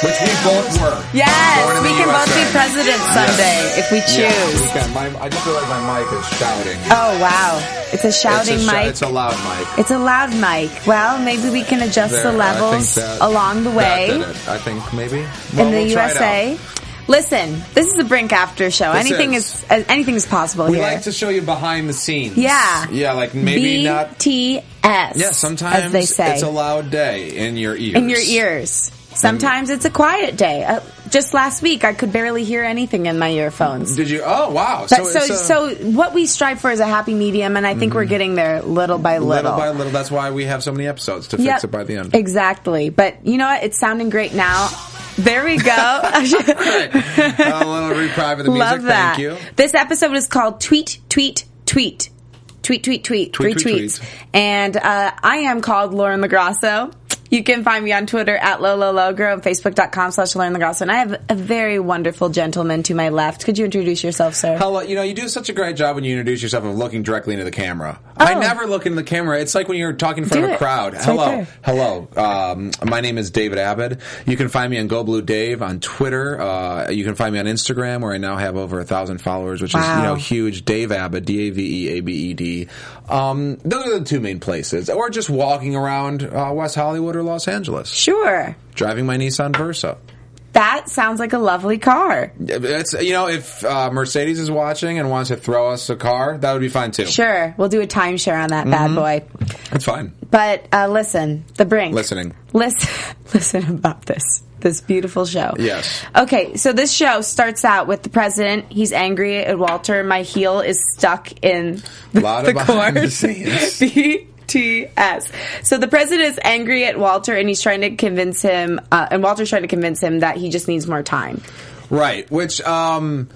Which we both were. Yes, we can both be USA. someday Sunday if we choose. we can. My, I just feel like my mic is shouting. Oh wow, it's a shouting it's a, mic. It's a loud mic. It's a loud mic. Well, maybe we can adjust There, the levels that- along the way. I think maybe in the we'll USA. Listen, this is a Brink After Show. This anything is. is, uh, anything is possible here. We here. like to show you behind the scenes. Yeah. Yeah, like maybe not. BTS. Yeah, sometimes as they say it's a loud day in your ears. in your ears. Sometimes it's a quiet day. Uh, just last week, I could barely hear anything in my earphones. Did you? Oh wow! But so, it's a- so, what we strive for is a happy medium, and I think we're getting there little by little. little by little. That's why we have so many episodes to fix it by the end. Exactly. But you know what? It's sounding great now. There we go. A little reprieve of the music. Love that. Thank you. This episode is called Tweet, Tweet, Tweet. Tweet, tweet, tweet. Tweet, Three tweet, tweets. tweet. And uh, I am called Lauren Lograsso. You can find me on Twitter at LoloLogro and Facebook.com slash Lauren Lograsso. And I have a very wonderful gentleman to my left. Could you introduce yourself, sir? Hello, you know, you do such a great job when you introduce yourself of looking directly into the camera. I Oh. never look into the camera. It's like when you're talking in front Do of a it. crowd. It's right hello, there. hello. Um, my name is David Abed. You can find me on Go Blue Dave on Twitter. Uh, you can find me on Instagram, where I now have over a thousand followers, which is you know huge. Dave Abed, D A V E A B E D. Um, those are the two main places, or just walking around uh, West Hollywood or Los Angeles, Sure. driving my Nissan Versa. That sounds like a lovely car. It's you know if uh, Mercedes is watching and wants to throw us a car, that would be fine too. Sure. We'll do a timeshare on that Mm-hmm. bad boy. That's fine. But uh, listen, The Brink. Listening. Listen, listen about this. This beautiful show. Yes. Okay, so this show starts out with the president. He's angry at Walter. My heel is stuck in the, Lot of the behind the. BTS. So the president is angry at Walter, and he's trying to convince him, uh, and Walter's trying to convince him that he just needs more time. Right, which um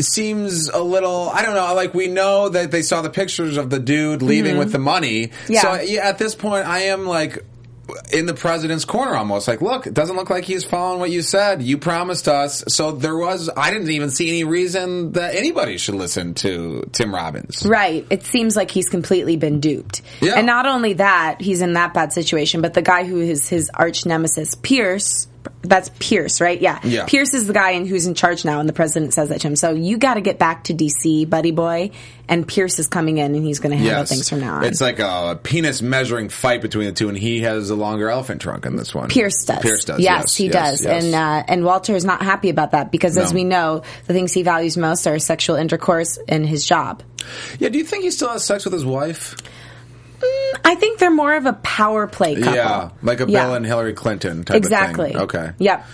seems a little I don't know, like we know that they saw the pictures of the dude leaving with the money. Mm-hmm. Yeah. So yeah, at this point I am like in the president's corner almost like look it doesn't look like he's following what you said you promised us so there was i didn't even see any reason that anybody should listen to tim robbins Right. It seems like he's completely been duped. Yeah. And not only that, he's in that bad situation, but the guy who is his arch nemesis, Pierce, that's Pierce, right? Yeah. Yeah. Pierce is the guy in, who's in charge now, and the president says that to him. So you got to get back to D.C., buddy boy. And Pierce is coming in, and he's going to handle yes things from now on. it's like a penis measuring fight between the two and he has a longer elephant trunk in this one Pierce does. pierce does Yes, yes, he yes, does. And uh, and Walter is not happy about that because, as No. we know, the things he values most are sexual intercourse and his job. yeah do you think he still has sex with his wife I think they're more of a power play couple. Yeah, like a Yeah. Bill and Hillary Clinton type Exactly. of thing. Okay. Yep.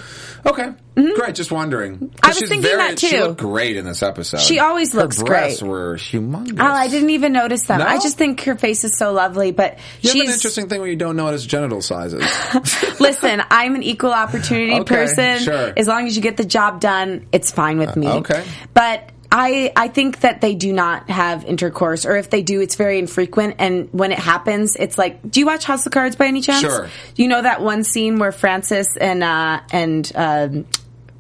Okay. Great. Just wondering. I was thinking very, that She too. looked great in this episode. She always Her looks breasts great. were humongous. Oh, I didn't even notice them. No? I just think her face is so lovely, but You have an interesting thing where you don't notice genital sizes. listen. I'm an equal opportunity Okay, person. sure. As long as you get the job done, it's fine with me. Uh, okay. but. I, I think that they do not have intercourse, or if they do, it's very infrequent. And when it happens, it's like, do you watch House of Cards by any chance? Sure. Do you know that one scene where Francis and uh, and um,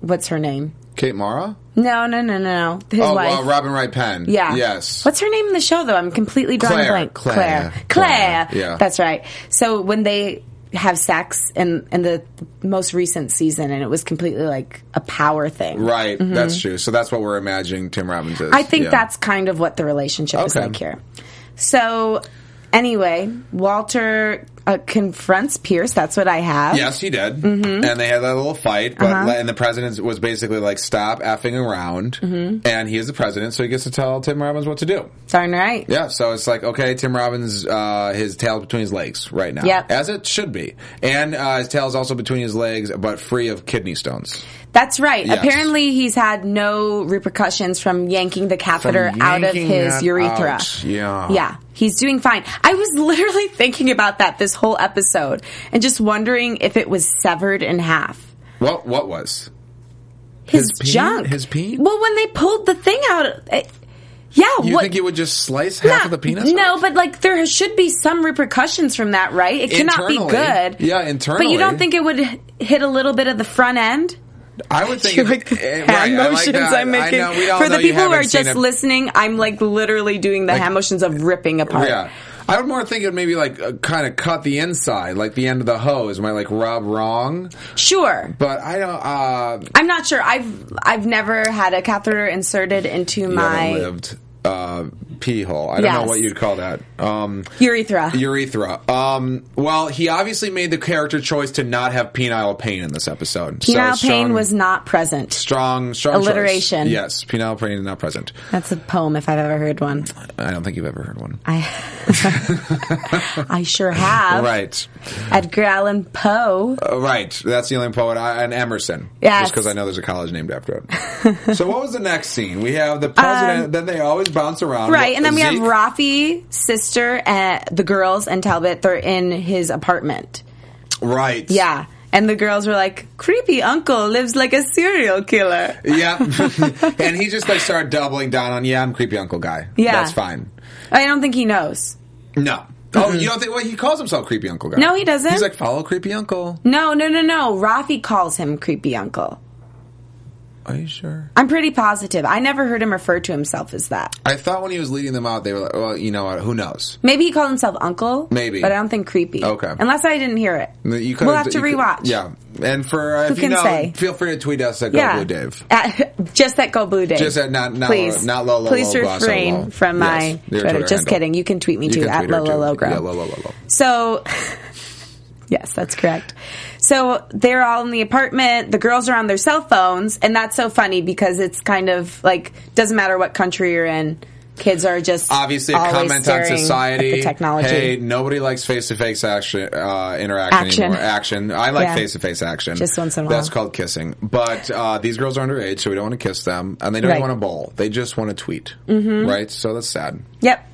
what's her name? Kate Mara? No, no, no, no, no. His Oh, wife. uh, Robin Wright Penn. Yeah. Yes. What's her name in the show though? I'm completely drawing Claire. blank. Claire. Claire. Claire. Claire. Yeah. That's right. So when they have sex in in the most recent season and it was completely like a power thing. Right. That's true. So that's what we're imagining Tim Robbins is. Mm-hmm. I think Yeah. that's kind of what the relationship is like here. So anyway, Walter uh, confronts Pierce. That's what I have. Yes, he did. Mm-hmm. And they had that little fight, but Uh-huh. and the president was basically like, "Stop effing around." Mm-hmm. And he is the president, so he gets to tell Tim Robbins what to do. Darn right. Yeah, so it's like okay, Tim Robbins, uh, his tail between his legs right now, Yep. as it should be, and uh, his tail is also between his legs, but free of kidney stones. That's right. Yes. Apparently, he's had no repercussions from yanking the catheter From out of his urethra. out, yeah. Yeah. He's doing fine. I was literally thinking about that this whole episode and just wondering if it was severed in half. What? What was? His, His peen? junk. His peen? Well, when they pulled the thing out, eh, yeah. You what, think it would just slice half Not- of the penis? No, off? but like there should be some repercussions from that, right? It cannot be good. Yeah, internally. But you don't think it would hit a little bit of the front end? I would think like the eh, hand right, I like motions. I'm I making. know, For the people who are just listening, I'm like literally doing the hand motions of ripping apart. Yeah. I would more think it maybe like uh, kind of cut the inside, like the end of the hose might like rub wrong. Sure. But I don't. Uh, I'm not sure. I've I've never had a catheter inserted into my lived uh, pee hole. I don't know what you'd call that. Um, urethra. urethra. Um, well, he obviously made the character choice to not have penile pain in this episode. So Penile pain was not present. strong. Strong choice. Alliteration. Yes, penile pain is not present. That's a poem if I've ever heard one. I don't think you've ever heard one. I I sure have. Right. Edgar Allan Poe. Uh, right. That's the only poet. I, and Emerson. Yes. Just because I know there's a college named after it. so what was the next scene? We have the president. then they always bounce around. Um, Right, and then we have Rafi, sister, and the girls, and Talbot. They're in his apartment. Right. Yeah, and the girls were like, "Creepy uncle lives like a serial killer." Yeah. and he just like started doubling down on, yeah, I'm creepy uncle guy. Yeah. That's fine. I don't think he knows. No. Oh, mm-hmm. you don't think? Well, he calls himself creepy uncle guy. No, he doesn't. He's like, follow creepy uncle. No, no, no, no. Rafi calls him creepy uncle. Are you sure? I'm pretty positive. I never heard him refer to himself as that. I thought when he was leading them out, they were like, well, you know what? Who knows? Maybe he called himself uncle. Maybe. but I don't think creepy. Okay. unless I didn't hear it. You we'll have to you could- rewatch. yeah. And for, uh, Who if you know, say? feel free to tweet us at Go Blue Dave. At- just at Go Blue Dave. Just at not- not- please, not Lolo Please Low refrain Low. from my Yes, Twitter. Twitter Just handle. kidding. You can tweet me You too at tweet her, too. Lolo Yeah, Lolo Low. So, yes, that's correct. So they're all in the apartment. The girls are on their cell phones, and that's so funny because it's kind of like doesn't matter what country you're in. Kids are just Obviously, a comment on society. the technology. Hey, nobody likes face to face action uh, interaction Action. anymore. Action. I like face to face action. Just once in a That's while. called kissing. But uh, these girls are underage, so we don't want to kiss them, and they don't Right. want to bowl. They just want to tweet. Mm-hmm. Right. So that's sad. Yep.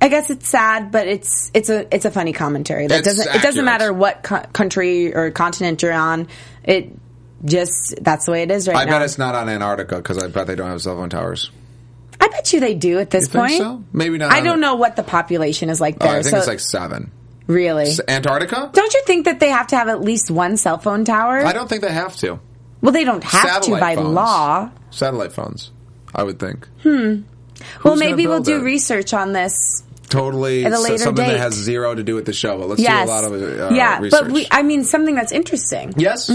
I guess it's sad, but it's it's a it's a funny commentary. That doesn't it doesn't matter what co- country or continent you're on. It just that's the way it is right I now. I bet it's not on Antarctica because I bet they don't have cell phone towers. I bet you they do at this point. so? Maybe not I don't the- know what the population is like Oh, there. I think so it's like seven. really, Antarctica? don't you think that they have to have at least one cell phone tower? I don't think they have to. well, they don't have to by phones. law. Satellite phones. I would think. Hmm. Well, maybe we'll do it? research on this. Totally At a so- later something date. that has zero to do with the show. But let's yes, do a lot of uh, yeah, research. but we. I mean, something that's interesting. yes.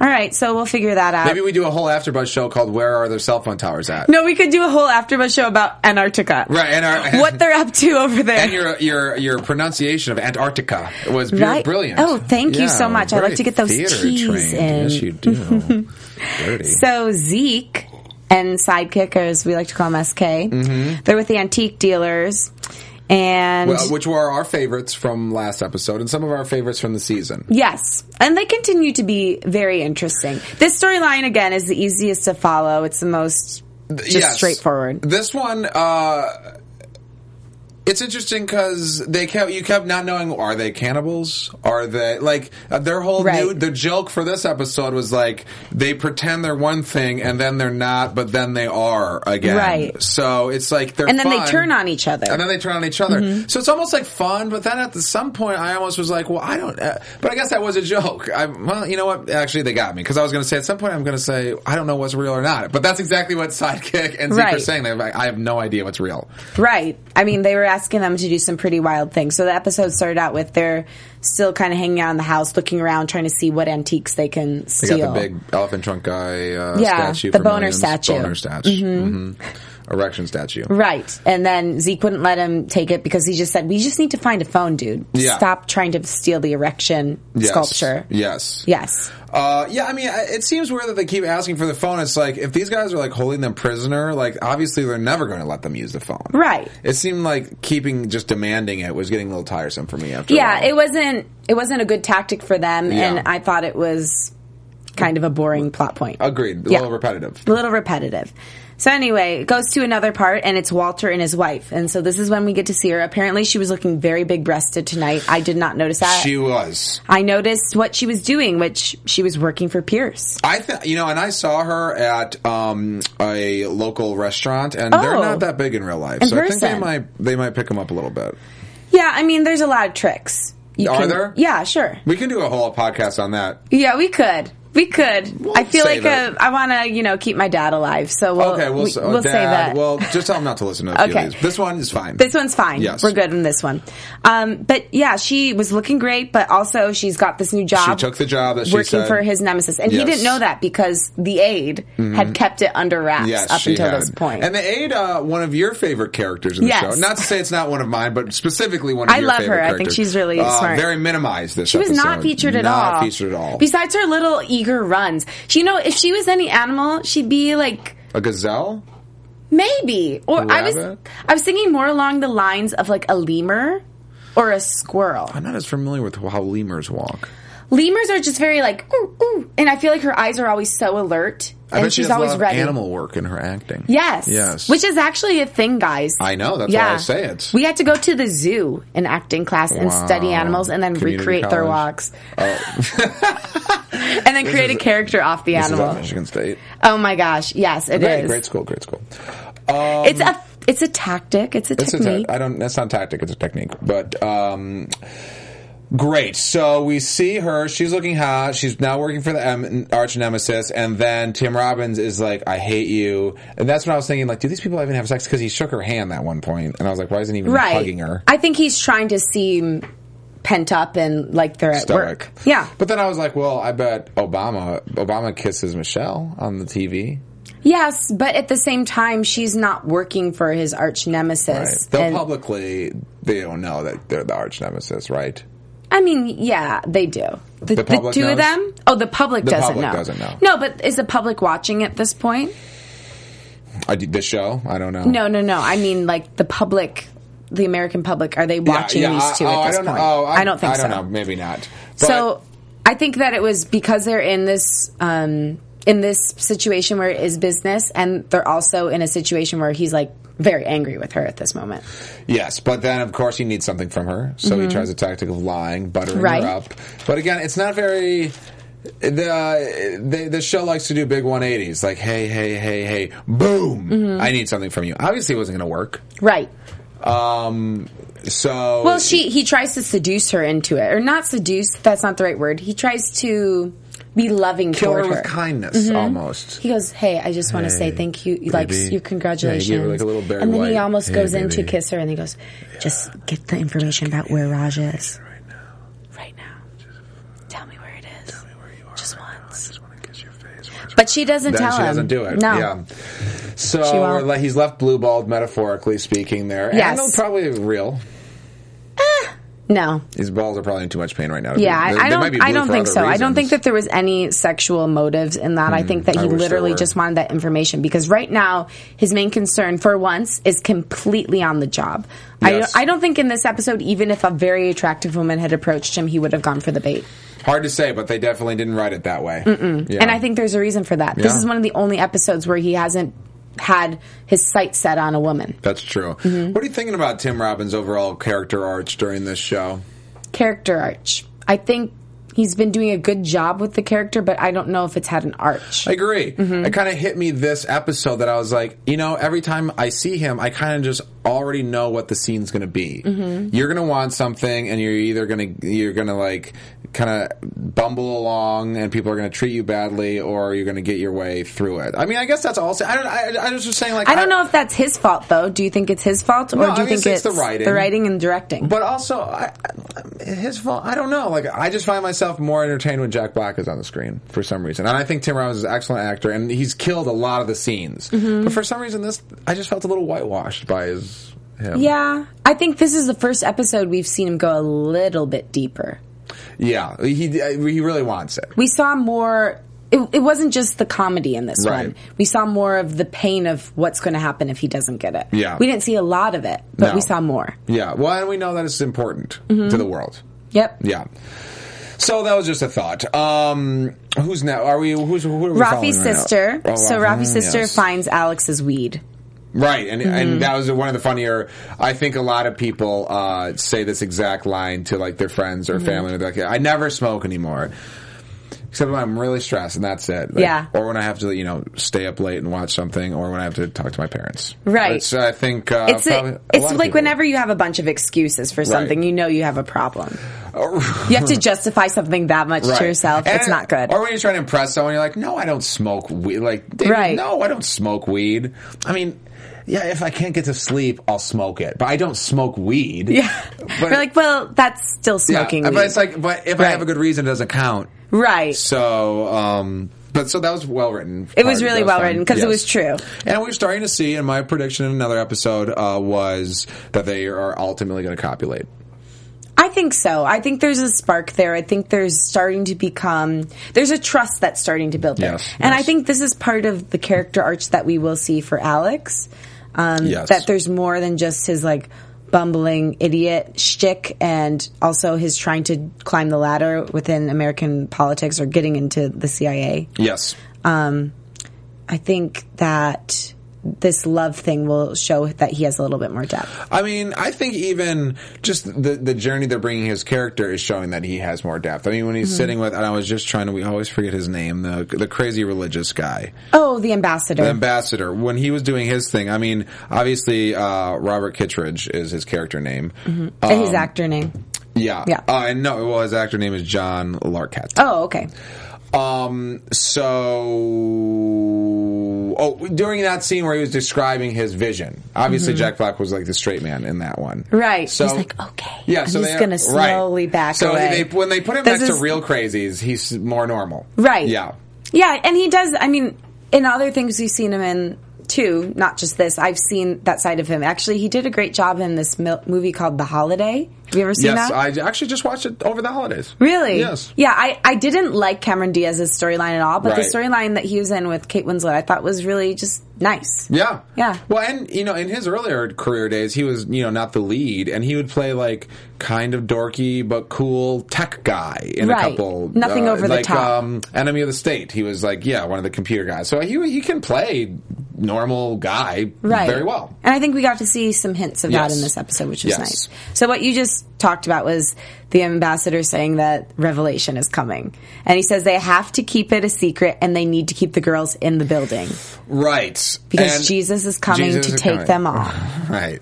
All right, so we'll figure that out. Maybe we do a whole AfterBuzz show called "Where Are Their Cell Phone Towers At?" No, we could do a whole AfterBuzz show about Antarctica. Right, and our What they're up to over there. and your your your pronunciation of Antarctica was Right. brilliant. Oh, thank you so much. I like to get those T's trained. in. Yes, you do. So Zeke and sidekickers, we like to call them, SK, they're with the antique dealers. And. Well, which were our favorites from last episode, and some of our favorites from the season. yes, and they continue to be very interesting. This storyline, again, is the easiest to follow. It's the most just Yes. straightforward. This one, uh, it's interesting because they kept you kept not knowing are they cannibals? Are they like uh, their whole Right. new the joke for this episode was like they pretend they're one thing and then they're not, but then they are again. Right. So it's like they're And then they turn on each other. and then they turn on each other. Mm-hmm. So it's almost like fun, but then at some point, I almost was like, well, I don't. Uh, but I guess that was a joke. I, well, you know what? Actually, they got me because I was going to say at some point I'm going to say I don't know what's real or not. But that's exactly what Sidekick and Zeke are saying. They're like, I have no idea what's real. Right. I mean, they were asking them to do some pretty wild things. So the episode started out with they're still kind of hanging out in the house, looking around, trying to see what antiques they can They steal. got the big elephant trunk guy uh, Yeah, statue. the boner millions. statue. Boner statue. Mhm. Erection statue. Right. And then Zeke wouldn't let him take it because he just said, We just need to find a phone, dude. Yeah. Stop trying to steal the erection Yes. sculpture. Yes. Yes. Uh, yeah, I mean, it seems weird that they keep asking for the phone. It's like if these guys are like holding them prisoner, like obviously they're never going to let them use the phone. Right. It seemed like keeping just demanding it was getting a little tiresome for me after. Yeah, a while. it wasn't it wasn't a good tactic for them Yeah. and I thought it was kind of a boring plot point. agreed. A Yeah. little repetitive. a little repetitive. So anyway, it goes to another part, and it's Walter and his wife. And so this is when we get to see her. Apparently, she was looking very big breasted tonight. I did not notice that. She was. I noticed what she was doing, which she was working for Pierce. I think you know, and I saw her at um, a local restaurant, and they're Oh. not that big in real life. In so I think they might they might pick them up a little bit. Yeah, I mean, there's a lot of tricks. You Are can- there? Yeah, sure. We can do a whole podcast on that. Yeah, we could. We could. We'll I feel like save uh. I want to, you know, keep my dad alive. So we'll, okay, we'll, we, s- will say that. Well, just tell him not to listen to a few Okay. This one is fine. This one's fine. Yes. We're good in this one. Um, but yeah, she was looking great, but also she's got this new job. She took the job that she working said- for his nemesis, and he Yes. Mm-hmm. didn't know that because the aide had kept it under wraps Yes, up until had. this point. And the ate uh, one of your favorite characters in the Yes. show. Not to say it's not one of mine, but specifically one of I your love favorite her. I think she's really Uh, smart. Very minimized this she was not featured at Not all. featured at all. Besides her little runs, you know, if she was any animal, she'd be like a gazelle? maybe. Or I was. I was thinking more along the lines of like a lemur or a squirrel. I'm not as familiar with how lemurs walk. Lemurs are just very like, ooh, ooh, and I feel like her eyes are always so alert, I and she she's always a ready. animal work in her acting. Yes. Yes. Which is actually a thing, guys. I know, that's why I say it. We had to go to the zoo in acting class and Wow. study animals and then Community recreate their college. Oh. walks. and then create a character off the This animal. Michigan State. Oh my gosh. Yes, it is. Great, great school, great school. Um, It's a it's a tactic. It's a It's a technique. ta- I don't. That's not tactic. It's a technique. But um, great. So we see her. She's looking hot. She's now working for the em- arch nemesis. And then Tim Robbins is like, "I hate you." And that's when I was thinking, like, do these people even have sex? Because he shook her hand at one point, and I was like, why isn't he even right. hugging her? I think he's trying to seem pent up and like they're at Stoic. work. Yeah. But then I was like, well, I bet Obama Obama kisses Michelle on the TV. Yes, but at the same time, she's not working for his arch Right. nemesis. Though And- publicly, they don't know that they're the arch nemesis, right? I mean, yeah, they do. The, the public two knows? of them? Oh, the public The doesn't public know. doesn't know. No, but is the public watching at this point? I did this show. I don't know. No, no, no. I mean, like the public, the American public. Are they watching Yeah, yeah, these two I- at oh, this I point? Oh, I, don't think I don't so. know. Maybe not. But so I think that it was because they're in this um, in this situation where it is business, and they're also in a situation where he's like very angry with her at this moment. yes, but then of course he needs something from her, so he tries a tactic of lying, buttering Mm-hmm. Right. her up. But again, it's not very. The, the the show likes to do big 180s, like hey, hey, hey, hey, boom! Mm-hmm. I need something from you. Obviously, it wasn't going to work. Right. Um, so Well, she he tries to seduce her into it, or not seduce. That's not the right word. He tries to be loving kill toward her with kindness, mm-hmm. almost. He goes, "Hey, I just want to say Hey, thank you, like baby. your congratulations." Yeah, you her, like, a little Barry and then he White, almost "Hey, goes in to baby." kiss her, and he goes, "Just get the information about where Raj is right now. Right now. Tell me where it is. tell me where you are. Just once." Just want to kiss your face." But she doesn't Then tell she him. doesn't do it. No. Yeah. So She won't. he's left blue balled, metaphorically speaking. There, Yes. and probably real. No. His balls are probably in too much pain right now. Yeah, they- I, I they might be don't. I don't think so. I don't think that there was any sexual motives in that. I think that he hmm. literally just wanted that information because right now his main concern, for once, is completely on the job. Yes. I, I don't think in this episode, even if a very attractive woman had approached him, he would have gone for the bait. Hard to say, but they definitely didn't write it that way. Yeah. And I think there's a reason for that. This is one of the only episodes where he hasn't had his sights set on a woman. that's true. Mm-hmm. What are you thinking about Tim Robbins' overall character arch during this show? Character arch. I think he's been doing a good job with the character, but I don't know if it's had an arch. I agree. Mm-hmm. It kind of hit me this episode that I was like, you know, every time I see him, I kind of just already know what the scene's going to be. Mm-hmm. You're going to want something, and you're either going to you're going to like kind of bumble along and people are going to treat you badly or you're going to get your way through it. I mean, I guess that's all. I don't. I, I was just saying, like, I don't know if that's his fault though. Do you think it's his fault, or No, do you think obviously it's the writing. the writing and directing? But also, I, I- his fault. I don't know. Like, I just find myself more entertained when Jack Black is on the screen for some reason, and I think Tim Robbins is an excellent actor, and he's killed a lot of the scenes. Mm-hmm. But for some reason, this I just felt a little whitewashed by his him. yeah, I think this is the first episode we've seen him go a little bit deeper. Yeah. He he really wants it. We saw more. It, it wasn't just the comedy in this Right. one. We saw more of the pain of what's going to happen if he doesn't get it. Yeah. we didn't see a lot of it, but No. we saw more. Yeah. Well, and we know that it's important Mm-hmm. to the world. Yep. Yeah. So that was just a thought. Um, who's now? Are we? Who's who are we Rafi's following right sister. Oh, so Rafi, Rafi's sister yes. finds Alex's weed. Right, and Mm-hmm. and that was one of the funnier. I think a lot of people uh, say this exact line to like their friends Mm-hmm. or family. They're like, "I never smoke anymore." Except when I'm really stressed, and that's it. Like, Yeah. Or when I have to, you know, stay up late and watch something, or when I have to talk to my parents. Right. Which I think uh, It's probably a, a it's lot like whenever you have a bunch of excuses for something, you know you have a problem. Oh, You have to justify something that much Right. to yourself. And- it's not good. Or when you're trying to impress someone, you're like, "No, I don't smoke weed." Like, Right. No, I don't smoke weed. I mean, yeah, if I can't get to sleep, I'll smoke it, but I don't smoke weed. yeah, But- we're like, well, that's still smoking. Yeah, weed. but it's like, but if I Right. have a good reason, it doesn't count. right. So, um, but so that was well written. It was really well written because it was true. And we're starting to see, and my prediction in another episode uh, was that they are ultimately going to copulate. I think so. I think there's a spark there. I think there's starting to become there's a trust that's starting to build there. Yes, and I think this is part of the character arch that we will see for Alex. Um, Yes. That there's more than just his like bumbling idiot shtick, and also his trying to climb the ladder within American politics or getting into the CIA. Yes. I think that this love thing will show that he has a little bit more depth. I mean, I think even just the the journey they're bringing his character is showing that he has more depth. I mean, when Mm-hmm. he's sitting with, and I was just trying to, we always forget his name, the the crazy religious guy. Oh, the ambassador. the ambassador when he was doing his thing i mean obviously uh, robert kittredge is his character name and Um, his actor name. yeah Yeah. uh, and no well his actor name is john Larroquette Oh, okay. Um so oh during that scene where he was describing his vision obviously jack black was like the straight man in that one Mm-hmm. Right. so he's like, okay. yeah so he's going to right. slowly back so away. They, when they put him This next is- to real crazies he's more normal Right. yeah Yeah, and he does. I mean, in other things we've seen him in too, not just this. I've seen that side of him. Actually, he did a great job in this mil- movie called The Holiday. Have you ever seen yes that? Yes, I actually just watched it over the holidays Really? yes Yeah, I, I didn't like Cameron Diaz's storyline at all, but the storyline that he was in with Kate Winslet I thought was really just nice. Yeah. Yeah. Well, and, you know, in his earlier career days, he was, you know, not the lead, and he would play, like, kind of dorky but cool tech guy in Right. a couple. Nothing over the like, top. Um, Enemy of the State. He was, like, yeah, one of the computer guys. So he, he can play normal guy Right. very well. And I think we got to see some hints of that in this episode, which was Yes. nice. So what you just talked about was the ambassador saying that revelation is coming. And he says they have to keep it a secret and they need to keep the girls in the building Right. because And Jesus is coming Jesus to is take coming. them all. Right.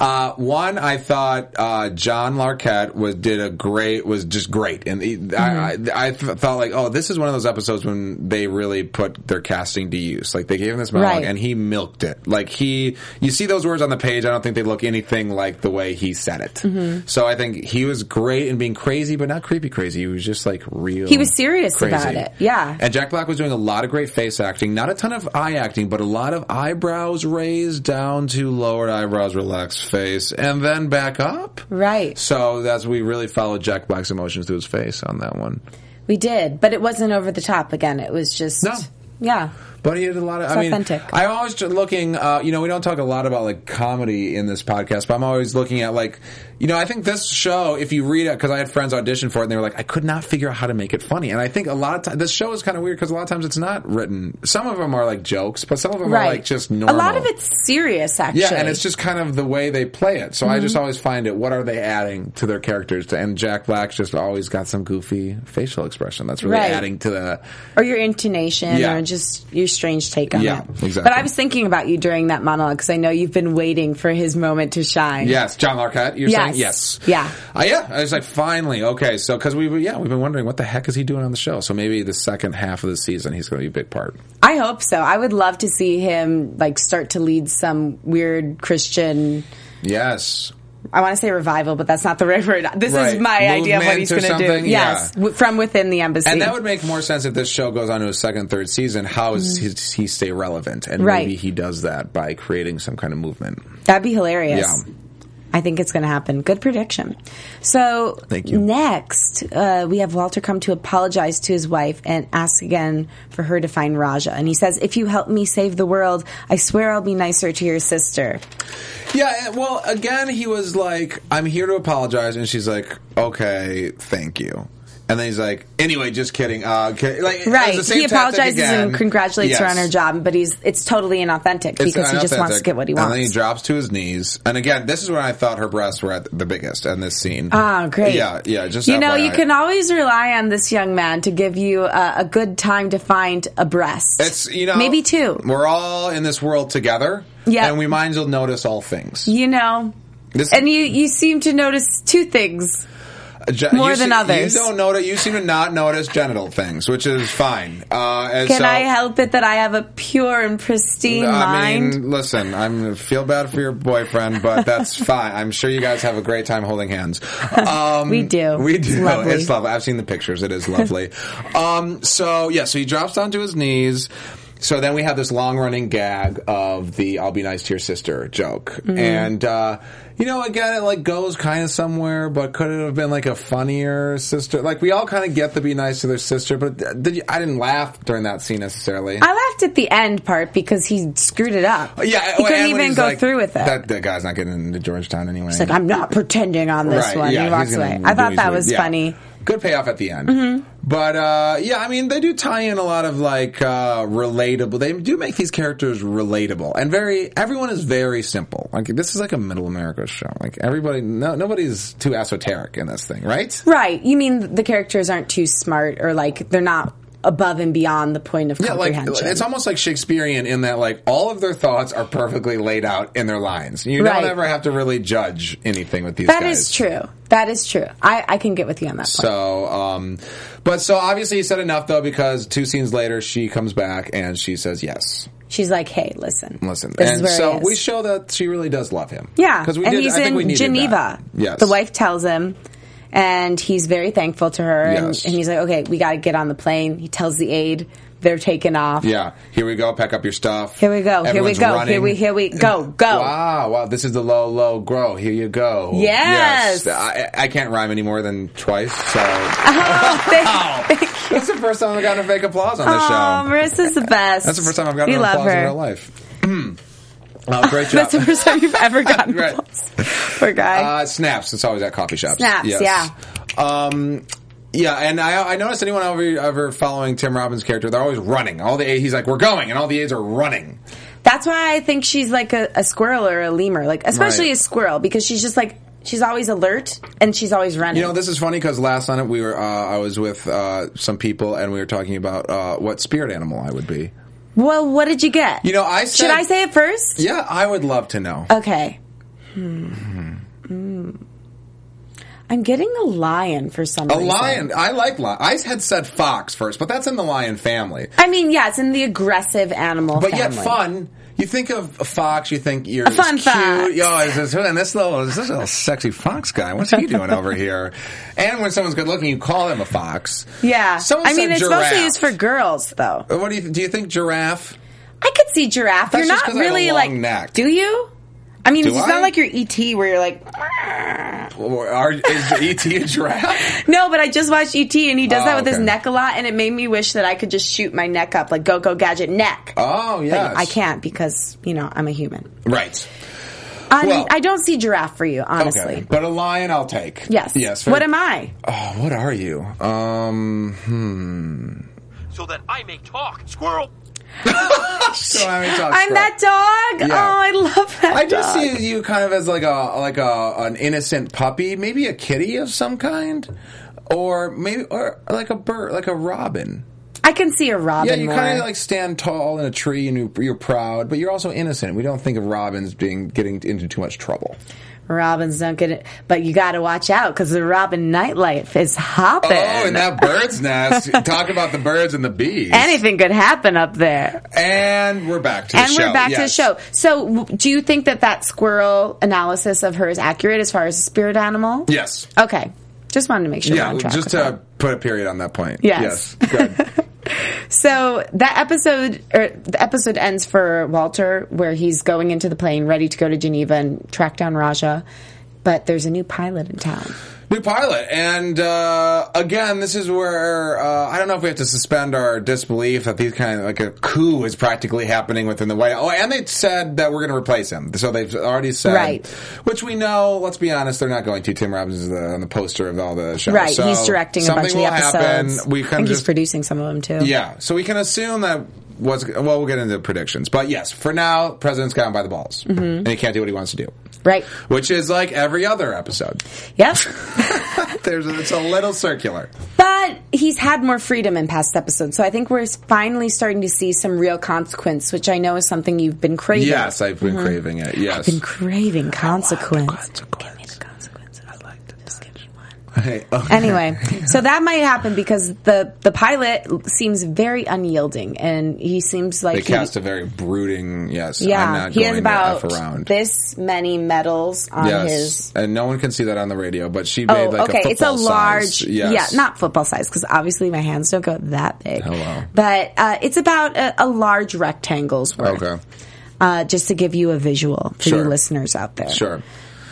Uh, one, I thought uh, John Larroquette was did a great was just great, and he, I, I, I th- thought like, oh, this is one of those episodes when they really put their casting to use. Like they gave him this monologue, Right. and he milked it. Like he, you see those words on the page. I don't think they look anything like the way he said it. Mm-hmm. So I think he was great in being crazy, but not creepy crazy. He was just like real. He was serious crazy. about it. Yeah. And Jack Black was doing a lot of great face acting, not a ton of eye acting, but a lot of eyebrows raised down to lowered eyebrows, relaxed face, and then back up. Right. So that's we really followed Jack Black's emotions through his face on that one. We did, but it wasn't over the top again. It was just No. Yeah. But he had a lot of. It's I mean, authentic. I'm always looking. Uh, you know, we don't talk a lot about like comedy in this podcast, but I'm always looking at like, you know, I think this show. If you read it, because I had friends audition for it, and they were like, I could not figure out how to make it funny. And I think a lot of times this show is kind of weird because a lot of times it's not written. Some of them are like jokes, but some of them Right. are like just normal. A lot of it's serious actually. Yeah, and it's just kind of the way they play it. So I Mm-hmm. just always find it. What are they adding to their characters? And Jack Black's just always got some goofy facial expression. That's really Right. adding to the. or your intonation Yeah. or just your strange take on Yeah, it. exactly. But I was thinking about you during that monologue because I know you've been waiting for his moment to shine. Yes, John Larroquette. You're Yes. saying yes. Yeah. Uh, yeah. I was like, finally, okay. So because we, yeah, we've been wondering what the heck is he doing on the show. So maybe the second half of the season, he's going to be a big part. I hope so. I would love to see him like start to lead some weird Christian. Yes. I want to say revival, but that's not the right word. This Right. is my idea of what he's going to do. Yes, Yeah. w- from within the embassy. And that would make more sense if this show goes on to a second, third season. How is he, he stay relevant? And Mm-hmm. Right. maybe he does that by creating some kind of movement. That'd be hilarious. Yeah. I think it's going to happen. Good prediction. So Thank you. next, uh, we have Walter come to apologize to his wife and ask again for her to find Raja. And he says, "If you help me save the world, I swear I'll be nicer to your sister." Yeah, well, again, he was like, "I'm here to apologize," and she's like, "Okay, thank you." And then he's like, "Anyway, just kidding." Uh, okay, like, Right. the same He apologizes and congratulates her on her job, but he's it's totally inauthentic It's because he just wants to get what he wants. And then he drops to his knees. And again, this is when I thought her breasts were at the biggest in this scene. Oh, great. Yeah, yeah. Just you know, you can always rely on this young man to give you a, a good time to find a breast. It's you know maybe two. We're all in this world together. Yeah. and we might as well notice all things. You know, This, and you you seem to notice two things. ge- more than others. You don't notice. You seem to not notice genital things, which is fine. Uh, Can so, I help it that I have a pure and pristine I mind? mean, listen, I'm feel bad for your boyfriend, but that's fine. I'm sure you guys have a great time holding hands. Um, We do. We It's do. lovely. It's lovely. I've seen the pictures. It is lovely. um, so yeah, so he drops down to his knees. So then we have this long running gag of the "I'll be nice to your sister" joke, Mm-hmm. and uh, you know, again, it like goes kind of somewhere, but could it have been like a funnier sister? Like we all kind of get to be nice to their sister, but did you, I didn't laugh during that scene necessarily. I laughed at the end part because he screwed it up. Yeah, he and couldn't even go like, through with it. That, that guy's not getting into Georgetown anyway. He's like, I'm not pretending on this Right, one. yeah, he walks away. I thought that was yeah. funny. Mm-hmm. Good payoff at the end. But uh, yeah, I mean, they do tie in a lot of like uh, relatable. They do make these characters relatable and very. Everyone is very simple. Like this is like a middle America show. Like everybody, no, nobody's too esoteric in this thing, right? Right. You mean the characters aren't too smart or like they're not above and beyond the point of Yeah, like comprehension. it's almost like Shakespearean in that like all of their thoughts are perfectly laid out in their lines. You Right. don't ever have to really judge anything with these That guys. is true. That is true. I, I can get with you on that point. So, um, but so obviously he said enough though because two scenes later she comes back and she says yes. She's like, hey, listen. Listen, This and is where so we show that she really does love him. Yeah, because we and did. he's I think in needed Geneva. That. Yes, the wife tells him, and he's very thankful to her. And, Yes. and he's like, "Okay, we got to get on the plane." He tells the aide they're taking off. Yeah, here we go. Pack up your stuff. Here we go. Here we go. running. Here we here we go. Go. Wow, wow! This is the low, low grow. Here you go. Yes. I, I can't rhyme any more than twice. So Oh, thank- thank that's the first time I've gotten a fake applause on this show. Oh, show. Marissa's the best. That's the first time I've gotten we an love applause in her. real life. oh, great job. That's the first time you've ever gotten Right. applause. Poor guy. Uh, snaps. It's always at coffee shops. Snaps, Yes. yeah. Um, yeah, and I, I noticed anyone ever, ever following Tim Robbins' character, they're always running. All the he's like, "We're going," and all the aides are running. That's why I think she's like a, a squirrel or a lemur, like especially Right. a squirrel because she's just like she's always alert and she's always running. You know, this is funny because last night we were, uh, I was with uh, some people and we were talking about uh, what spirit animal I would be. Well, what did you get? You know, I said, should I say it first? Yeah, I would love to know. Okay. Hmm. Hmm. I'm getting a lion for some reason. A reason. lion. I like lion. I had said fox first, but that's in the lion family. I mean, yeah, it's in the aggressive animal But family. yet fun. You think of a fox, you think you're A fun cute. fox. Yo, is this, and this little, is this little sexy fox guy? What's he doing over here? And when someone's good looking, you call him a fox. Yeah. Someone I mean, it's mostly used for girls, though. What do you do? You think giraffe? I could see giraffe. That's you're not 'cause I have a really like. neck. Do you? I mean, Do it's I? not like your ET where you're like. Or are, is ET a giraffe? No, but I just watched ET and he does Oh, that with his neck a lot, and it made me wish that I could just shoot my neck up like Go Go Gadget neck. Oh yes, But I can't because you know I'm a human. Right. I, Well- I don't see giraffe for you, honestly. Okay, but a lion, I'll take. Yes. Yes. What am I? Oh, what are you? Um. Hmm. so that I may talk. Squirrel. So, I mean, talk I'm that dog. Yeah. Oh, I love that. I just dog. see you kind of as like a like a an innocent puppy, maybe a kitty of some kind, or maybe or like a bird, like a robin. I can see a Robin Yeah, you kind of like stand tall in a tree and you- you're proud, but you're also innocent. We don't think of Robins being getting into too much trouble. Robin's don't gonna, but you got to watch out because the Robin nightlife is hopping. Oh, and that bird's nest. Talk about the birds and the bees. Anything could happen up there. And we're back to the show. And we're back to the show. So, do you think that that squirrel analysis of her is accurate as far as a spirit animal? Yes. Okay. Just wanted to make sure Yeah, just to that. put a period on that point. Yes. Yes. Good. So that episode, or the episode ends for Walter, where he's going into the plane, ready to go to Geneva and track down Raja. But there's a new pilot in town. New pilot, and uh, again, this is where uh, I don't know if we have to suspend our disbelief that these kind of like a coup is practically happening within the White House. Oh, and they said that we're going to replace him, so they've already said, Right. Which we know. Let's be honest, they're not going to. Tim Robbins is the, on the poster of all the shows, Right. So he's directing a bunch of the episodes. Happen. We I can think he's just producing some of them too. yeah, so we can assume that was well. We'll get into predictions, but yes, for now, president's got him by the balls, Mm-hmm. and he can't do what he wants to do. Right. Which is like every other episode. Yep. There's it's a little circular. But he's had more freedom in past episodes, so I think we're finally starting to see some real consequence, which I know is something you've been craving. Yes, I've been craving it. Yes. I've Been craving consequence. consequence. Give the consequence. I like to just give me one. Hey, oh. Anyway, so that might happen because the the pilot seems very unyielding, and he seems like They he- cast a very brooding. Yes, I'm yeah, not he has about around. this many medals on yes, his and no one can see that on the radio. But she Oh, made like okay. a it's a football large, size. Yes. yeah, not football size because obviously my hands don't go that big. Hello. But uh, it's about a, a large rectangle's worth. Okay. Uh, just to give you a visual for Sure. you listeners out there. Sure.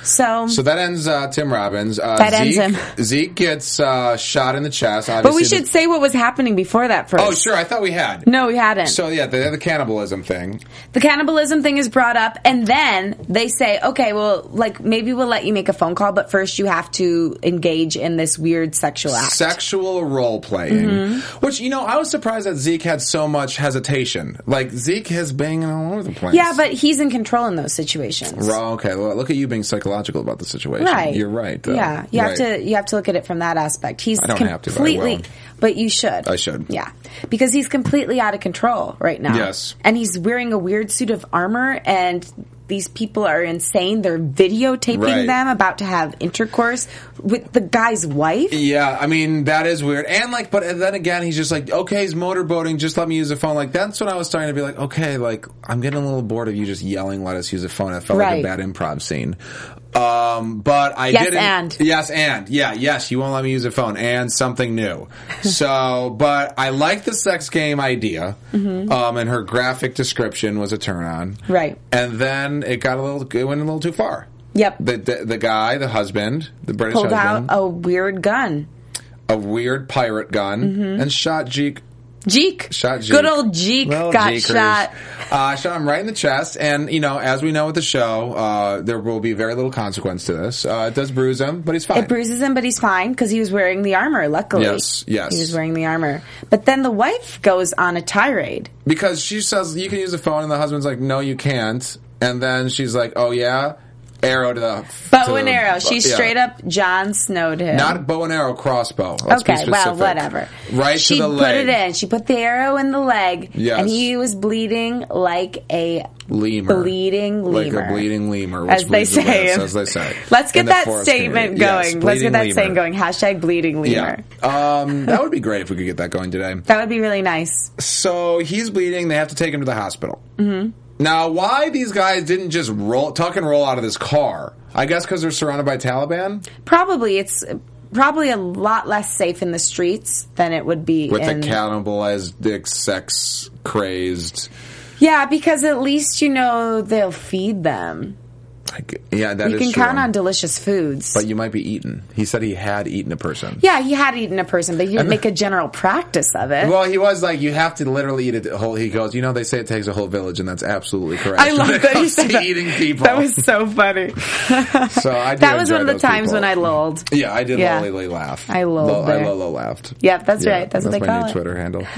So, So that ends uh, Tim Robbins. Uh, That ends Zeke, him. Zeke gets uh, shot in the chest. but we the- should say what was happening before that first. Oh, sure. I thought we had. No, we hadn't. So yeah, the, the cannibalism thing. the cannibalism thing is brought up, and then they say, okay, well, like maybe we'll let you make a phone call, but first you have to engage in this weird sexual act. Sexual role playing, Mm-hmm. which you know, I was surprised that Zeke had so much hesitation. Like Zeke has banging all over the place. yeah, but he's in control in those situations. Well, okay. Well, look at you being psychological about the situation. Right. You're right. though. Yeah, you Right. have to you have to look at it from that aspect. He's I don't have to, but completely, but you should. I should. Yeah, because he's completely out of control right now. Yes. and he's wearing a weird suit of armor, and these people are insane. They're videotaping Right. them about to have intercourse with the guy's wife. Yeah, I mean that is weird, and like, but then again, he's just like, okay, he's motorboating. Just let me use the phone. Like that's when I was starting to be like, okay, like I'm getting a little bored of you just yelling, "Let us use the phone." It felt Right. like a bad improv scene. Um, but I Yes, didn't. and. yes, and yeah, yes, you won't let me use the phone, and something new. so, but I like the sex game idea. Um, and her graphic description was a turn on, Mm-hmm. Right. And then it got a little, it went a little too far. Yep. The, the the guy, the husband, the British Pulled husband, out a weird gun. a weird pirate gun Mm-hmm. and shot Jeek. Jeek. Shot Jeek. Good old Jeek Little got Jeekers. shot. Uh, shot him right in the chest, and you know, as we know with the show, uh, there will be very little consequence to this. Uh, it does bruise him, but he's fine. It bruises him, but he's fine because he was wearing the armor. Luckily, Yes, yes. he was wearing the armor. But then the wife goes on a tirade. because she says you can use the phone, and the husband's like, "No, you can't." And then she's like, "Oh yeah." Arrow to the Bow to and the- arrow. She yeah. straight up Jon Snowed him. Not bow and arrow, crossbow. Let's be okay, well, whatever. Right she to the leg. She put it in. She put the arrow in the leg, Yes. and he was bleeding like a Lemur. bleeding lemur. Like a bleeding lemur. As they say. as they say. Let's get that statement community. Yes, going. Let's get that lemur. saying going. Hashtag bleeding lemur. Yeah. Um, that would be great if we could get that going today. That would be really nice. So he's bleeding. They have to take him to the hospital. Mm-hmm. Now, why these guys didn't just roll, tuck and roll out of this car? I guess because they're surrounded by Taliban Probably it's probably a lot less safe in the streets than it would be with in the cannibalized, sex crazed. Yeah, because at least you know they'll feed them. Yeah, that you is can true. count on delicious foods. But you might be eaten. He said he had eaten a person. yeah, he had eaten a person, but he didn't make a general practice of it. Well, he was like, you have to literally eat a whole. He goes, you know, they say it takes a whole village, and that's absolutely correct. I love that he said that. eating people. That was so funny. so I that was one of the times people. when I lulled. Yeah, I did Yeah. lolly laugh. I lulled Lo- I. Lolo laughed. Yep, that's right. That's what they call it. Twitter handle.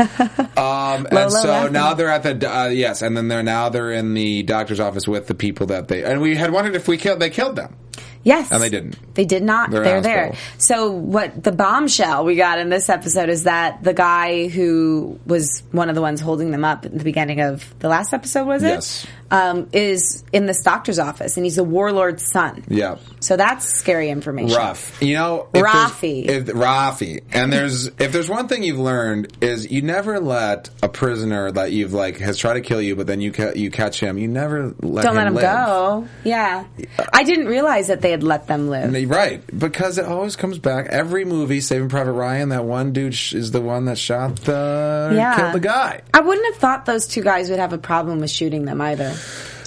um, and so laughing. now they're at the uh, yes, and then they're now they're in the doctor's office with the people that they and we had wondered if we killed they killed them. Yes. And they didn't. They did not. They're They're, there. So what the bombshell we got in this episode is that the guy who was one of the ones holding them up at the beginning of the last episode was it? Yes. Um, is in this doctor's office and he's the warlord's son. Yeah. So that's scary information. Rough. You know, if Rafi. if- Rafi. And there's if there's one thing you've learned is you never let a prisoner that you've like has tried to kill you, but then you ca- you catch him. You never let him go. Don't let him live. go. Yeah. I didn't realize that they had let them live. Right, because it always comes back. Every movie, Saving Private Ryan, that one dude sh- is the one that shot the Yeah. killed the guy. I wouldn't have thought those two guys would have a problem with shooting them either.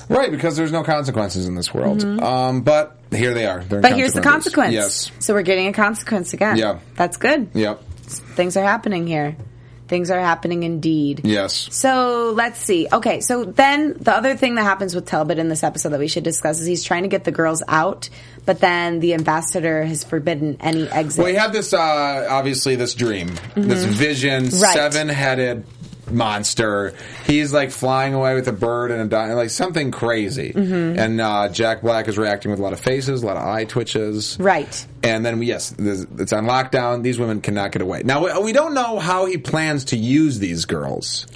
Right, because there's no consequences in this world. Um, but here they are. They're Mm-hmm. But here's the consequence. Yes. So we're getting a consequence again. Yeah. That's good. Yep. Things are happening here. Things are happening indeed. Yes. So let's see. Okay, so then the other thing that happens with Talbot in this episode that we should discuss is he's trying to get the girls out, but then the ambassador has forbidden any exit. Well, we have this, uh, obviously, this dream, this vision, Mm-hmm. Right. seven headed monster. He's like flying away with a bird and a di- like something crazy. Mm-hmm. And uh, Jack Black is reacting with a lot of faces, a lot of eye twitches. right. And then, yes, it's on lockdown. These women cannot get away. Now, we- we don't know how he plans to use these girls.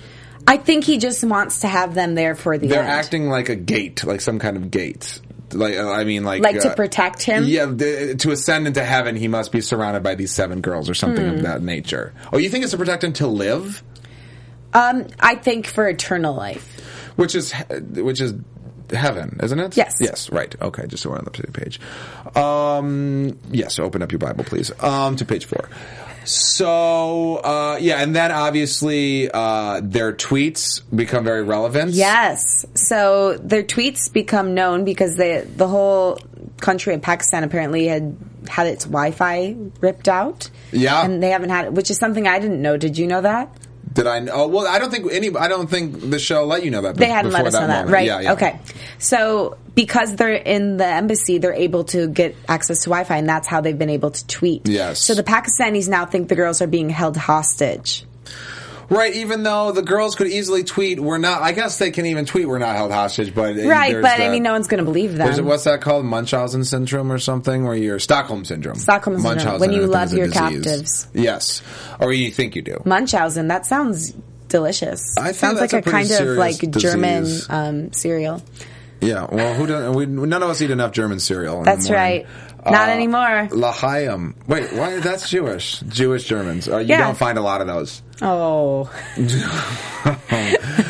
I think he just wants to have them there for the They're end. acting like a gate, like some kind of gate. Like uh, I mean, like Like to uh, protect him? Yeah, the, to ascend into heaven, he must be surrounded by these seven girls or something Hmm. of that nature. Oh, you think it's to protect him to live, um, I think for eternal life. which is which is heaven, isn't it? Yes. Yes. Right. Okay. Just so we're on the same page. Um, yes. Open up your Bible, please. Um, to page four. So uh, yeah, and then obviously uh, their tweets become very relevant. Yes. So their tweets become known because they, the whole country of Pakistan apparently had had its Wi-Fi ripped out. Yeah. and they haven't had it, which is something I didn't know. Did you know that? Did I? Oh well, I don't think any. I don't think the show let you know that. They be- hadn't let us know that, moment. right? Yeah, yeah. Okay. So because they're in the embassy, they're able to get access to Wi-Fi, and that's how they've been able to tweet. Yes. So the Pakistanis now think the girls are being held hostage. Right. Even though the girls could easily tweet, "We're not." I guess they can even tweet, "We're not held hostage." But Right, there's but I mean, no one's going to believe them. There's, what's that called? Munchausen syndrome or something? Where you're Stockholm syndrome. Stockholm syndrome, Munchausen, when you love your disease. captives. Yes, or you think you do. Munchausen. That sounds delicious. I sounds like a a, kind of like German um, cereal. Yeah. Well, who don't? We, none of us eat enough German cereal. That's right. Not anymore. Lahayim. Wait, why? That's Jewish. Jewish Germans. Uh, you Yeah. don't find a lot of those. Oh.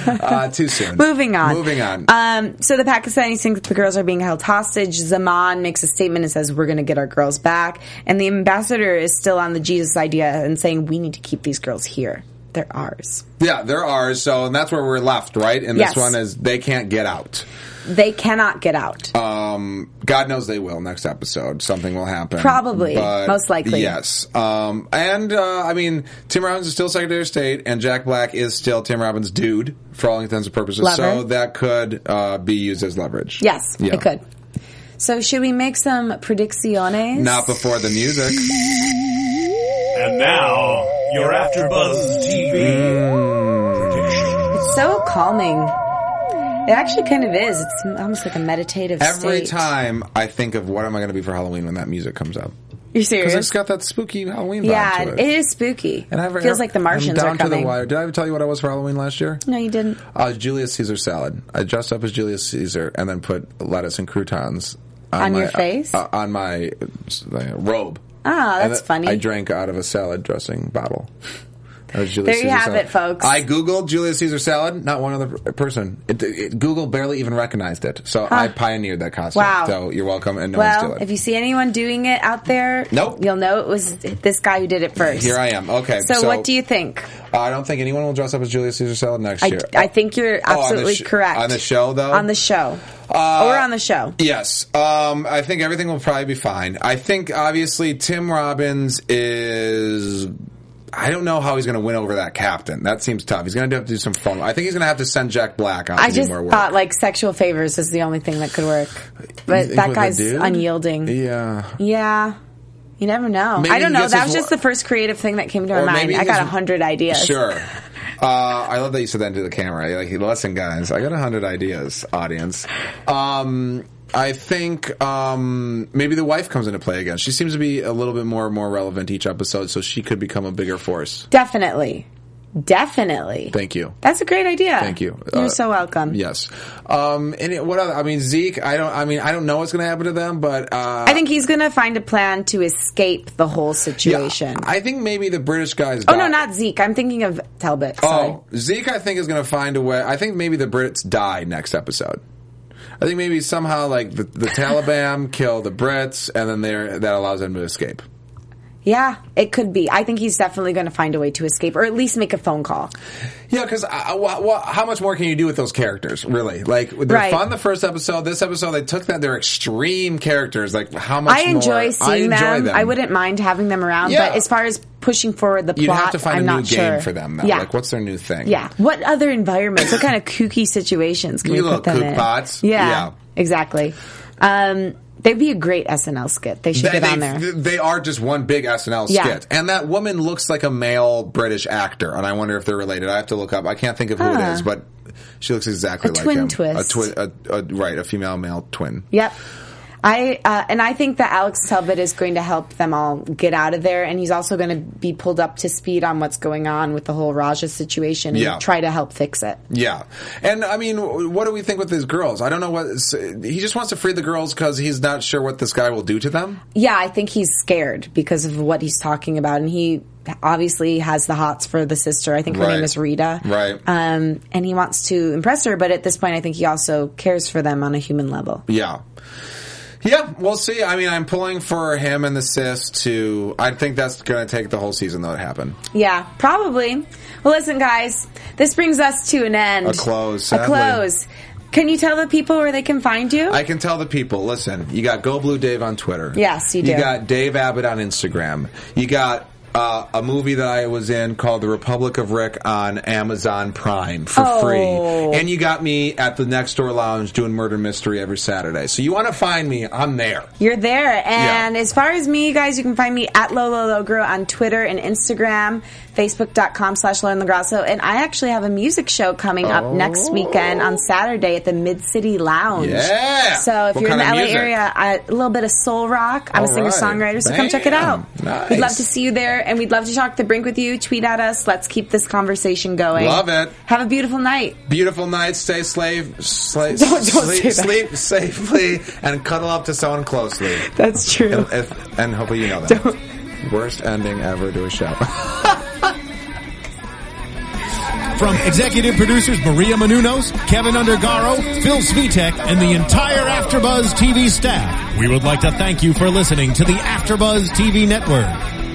Uh, too soon. Moving on. Moving on. Um, so the Pakistanis think the girls are being held hostage. Zaman makes a statement and says, "We're going to get our girls back." And the ambassador is still on the Jesus idea and saying, "We need to keep these girls here. They're ours. Yeah, they're ours. So, and that's where we're left, right? And Yes. this one is they can't get out. They cannot get out." Um, God knows they will. Next episode, something will happen. Probably. Most likely. Yes. Um, and uh, I mean, Tim Robbins is still Secretary of State, and Jack Black is still Tim Robbins' dude for all intents and purposes. Lover. So that could uh, be used as leverage. yes, Yeah. it could. So should we make some predicciones? Not before the music. And now, your AfterBuzz TV. It's so calming. It actually kind of is. It's almost like a meditative Every state. time I think of what am I going to be for Halloween when that music comes up. You're Because serious? it's got that spooky Halloween vibe yeah, to it is spooky. And I've, Feels like the Martians I'm down are coming. To the wire. Did I ever tell you what I was for Halloween last year? No, you didn't. I was Julius Caesar salad. I dressed up as Julius Caesar and then put lettuce and croutons On my, your face? uh, on my uh, robe. Ah, that's then funny. I drank out of a salad dressing bottle. That was Julius There you have salad. it, folks. I googled Julius Caesar salad. Not one other person. It, it, Google barely even recognized it. So I pioneered that costume. Wow. So you're welcome, and no one's well, if you see anyone doing it out there, Nope. you'll know it was this guy who did it first. Here I am. Okay. So, what do you think? I don't think anyone will dress up as Julius Caesar salad next I, year. I think you're Oh, on absolutely sh- correct. On the show, though? On the show. Uh, or on the show. Yes. Um, I think everything will probably be fine. I think, obviously, Tim Robbins is. I don't know how he's going to win over that captain. That seems tough. He's going to have to do some phone. I think he's going to have to send Jack Black out I to just do more work. thought like sexual favors is the only thing that could work. But that guy's unyielding. yeah. Yeah. You never know. Maybe I don't know. That was just the first creative thing that came to my mind. I got a hundred ideas. Sure. Uh, I love that you said that into the camera. Like, listen, guys, I got a hundred ideas, audience. Um, I think um, maybe the wife comes into play again. She seems to be a little bit more and more relevant each episode, so she could become a bigger force. Definitely. Definitely. Thank you. That's a great idea. Thank you. You're Uh, so welcome. Yes. Um, and it, what other? I mean, Zeke. I don't. I mean, I don't know what's going to happen to them, but uh, I think he's going to find a plan to escape the whole situation. I think maybe the British guys. oh, no, not Zeke. I'm thinking of Talbot. Sorry. Oh, Zeke, I think is going to find a way. I think maybe the Brits die next episode. I think maybe somehow like the, the Taliban kill the Brits, and then that allows them to escape. Yeah, it could be. I think he's definitely going to find a way to escape, or at least make a phone call. Yeah, because how much more can you do with those characters? Really, like they're Right. fun. The first episode, this episode, they took that. They're extreme characters. Like how much? I enjoy more, seeing I enjoy them. them. I wouldn't mind having them around, Yeah. but as far as pushing forward the plot, have to find I'm a new sure. game for them. Though. Yeah, Like, what's their new thing? yeah. What other environments? what kind of kooky situations can You we put them in? pots. Yeah, Yeah. exactly. Um, they'd be a great SNL skit. They should They, get on they- there. they are just one big SNL Yeah. skit, and that woman looks like a male British actor, and I wonder if they're related. I have to look up. I can't think of who it is, but she looks exactly A like twin him. twist. A twin, a, right? A female male twin. Yep. I uh, and I think that Alex Talbot is going to help them all get out of there, and he's also going to be pulled up to speed on what's going on with the whole Raja situation and Yeah. try to help fix it. Yeah, and I mean, what do we think with these girls? I don't know what he just wants to free the girls because he's not sure what this guy will do to them. Yeah, I think he's scared because of what he's talking about, and he obviously has the hots for the sister. I think her Right. name is Rita. Right. Um, and he wants to impress her, but at this point, I think he also cares for them on a human level. Yeah. Yeah, we'll see. I mean, I'm pulling for him and the sis to. I think that's going to take the whole season though to happen. Yeah, probably. Well, listen, guys, this brings us to an end. A close, A close. Can you tell the people where they can find you? I can tell the people. Listen, you got Go Blue Dave on Twitter. Yes, you do. You got Dave Abed on Instagram. You got uh, a movie that I was in called The Republic of Rick on Amazon Prime for Oh. free. And you got me at the Next Door Lounge doing Murder Mystery every Saturday. So you want to find me? I'm there. You're there. And Yeah. as far as me, guys, you can find me at Lolo Logro on Twitter and Instagram, facebook.com slash Lauren Lograsso. And I actually have a music show coming up next weekend on Saturday at the Mid City Lounge. Yeah. So if What you're in the LA music? area, I, a little bit of soul rock. I'm a All singer right. songwriter, so come check it out. Nice. We'd love to see you there, and we'd love to talk the brink with you. Tweet at us. Let's keep this conversation going. Love it. Have a beautiful night. Beautiful night. Stay slave, slave, Don't- don't sleep, say sleep safely, and cuddle up to someone closely. That's true. And, if, and hopefully you know that. Worst ending ever to a show. From executive producers Maria Menounos, Kevin Undergaro, Phil Svitek, and the entire AfterBuzz TV staff, we would like to thank you for listening to the AfterBuzz TV network.